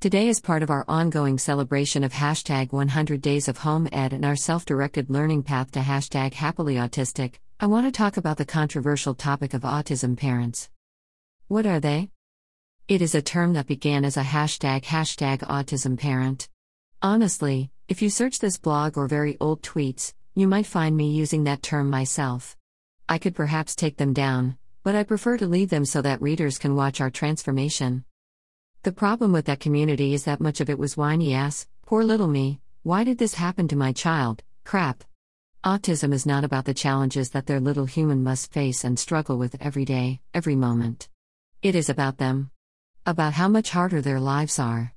Today, is part of our ongoing celebration of hashtag 100 Days of Home Ed and our self directed learning path to hashtag happily autistic, I want to talk about the controversial topic of autism parents. What are they? It is a term that began as a hashtag hashtag autism parent. Honestly, if you search this blog or very old tweets, you might find me using that term myself. I could perhaps take them down, but I prefer to leave them so that readers can watch our transformation. The problem with that community is that much of it was whiny ass, poor little me, why did this happen to my child, crap. Autism is not about the challenges that their little human must face and struggle with every day, every moment. It is about them. About how much harder their lives are.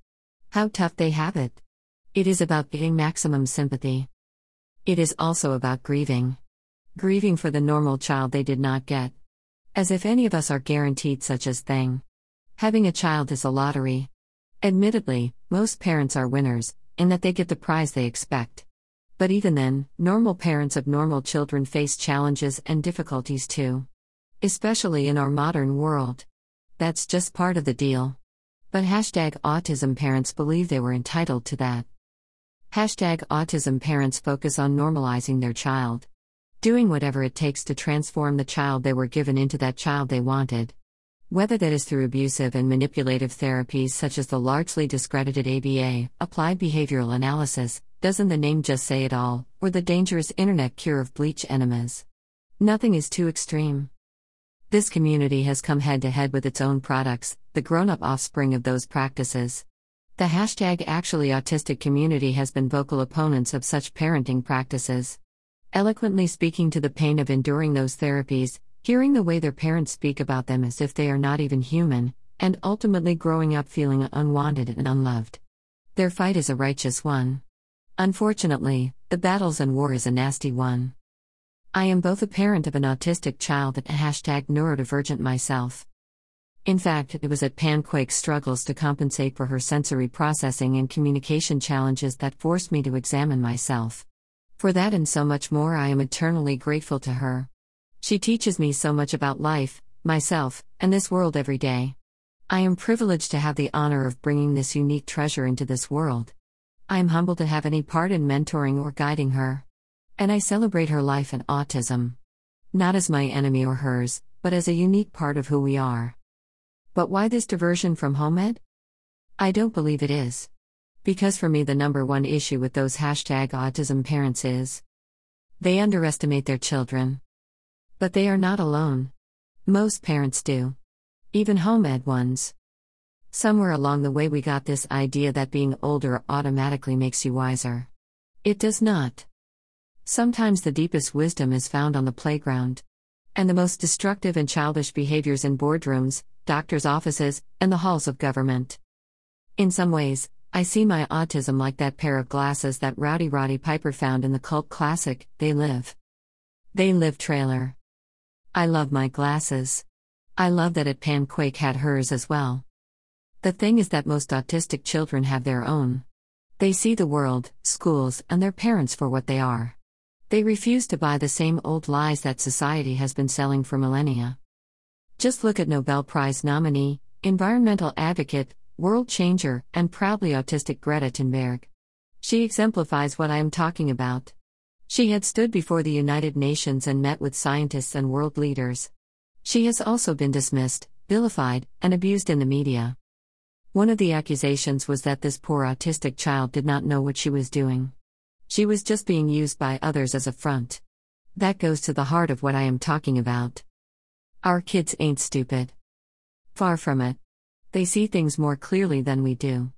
How tough they have it. It is about getting maximum sympathy. It is also about grieving. Grieving for the normal child they did not get. As if any of us are guaranteed such a thing. Having a child is a lottery. Admittedly, most parents are winners, in that they get the prize they expect. But even then, normal parents of normal children face challenges and difficulties too. Especially in our modern world. That's just part of the deal. But hashtag autism parents believe they were entitled to that. Hashtag autism parents focus on normalizing their child. Doing whatever it takes to transform the child they were given into that child they wanted. Whether that is through abusive and manipulative therapies such as the largely discredited ABA, applied behavioral analysis, doesn't the name just say it all, or the dangerous internet cure of bleach enemas? Nothing is too extreme. This community has come head to head with its own products, the grown up offspring of those practices. The hashtag actually autistic community has been vocal opponents of such parenting practices. Eloquently speaking to the pain of enduring those therapies, hearing the way their parents speak about them as if they are not even human, and ultimately growing up feeling unwanted and unloved. Their fight is a righteous one. Unfortunately, the battles and war is a nasty one. I am both a parent of an autistic child and hashtag neurodivergent myself. In fact, it was at Panquake's struggles to compensate for her sensory processing and communication challenges that forced me to examine myself. For that and so much more, I am eternally grateful to her. She teaches me so much about life, myself, and this world every day. I am privileged to have the honor of bringing this unique treasure into this world. I am humbled to have any part in mentoring or guiding her. And I celebrate her life and autism. Not as my enemy or hers, but as a unique part of who we are. But why this diversion from home ed? I don't believe it is. Because for me, the number one issue with those hashtag autism parents is they underestimate their children. But they are not alone. Most parents do. Even home ed ones. Somewhere along the way, we got this idea that being older automatically makes you wiser. It does not. Sometimes the deepest wisdom is found on the playground. And the most destructive and childish behaviors in boardrooms, doctors' offices, and the halls of government. In some ways, I see my autism like that pair of glasses that Rowdy Roddy Piper found in the cult classic, They Live. They Live trailer. I love my glasses. I love that it Panquake had hers as well. The thing is that most autistic children have their own. They see the world, schools, and their parents for what they are. They refuse to buy the same old lies that society has been selling for millennia. Just look at Nobel Prize nominee, environmental advocate, world changer, and proudly autistic Greta Thunberg. She exemplifies what I am talking about. She had stood before the United Nations and met with scientists and world leaders. She has also been dismissed, vilified, and abused in the media. One of the accusations was that this poor autistic child did not know what she was doing. She was just being used by others as a front. That goes to the heart of what I am talking about. Our kids ain't stupid. Far from it. They see things more clearly than we do.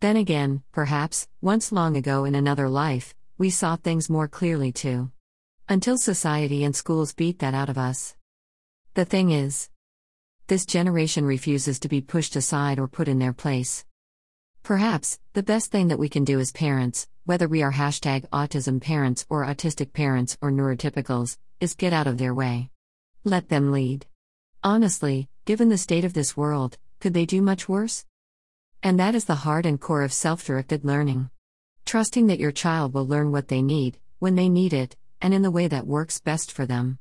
Then again, perhaps, once long ago in another life, we saw things more clearly too. Until society and schools beat that out of us. The thing is, this generation refuses to be pushed aside or put in their place. Perhaps, the best thing that we can do as parents, whether we are hashtag autism parents or autistic parents or neurotypicals, is get out of their way. Let them lead. Honestly, given the state of this world, could they do much worse? And that is the heart and core of self directed learning trusting that your child will learn what they need, when they need it, and in the way that works best for them.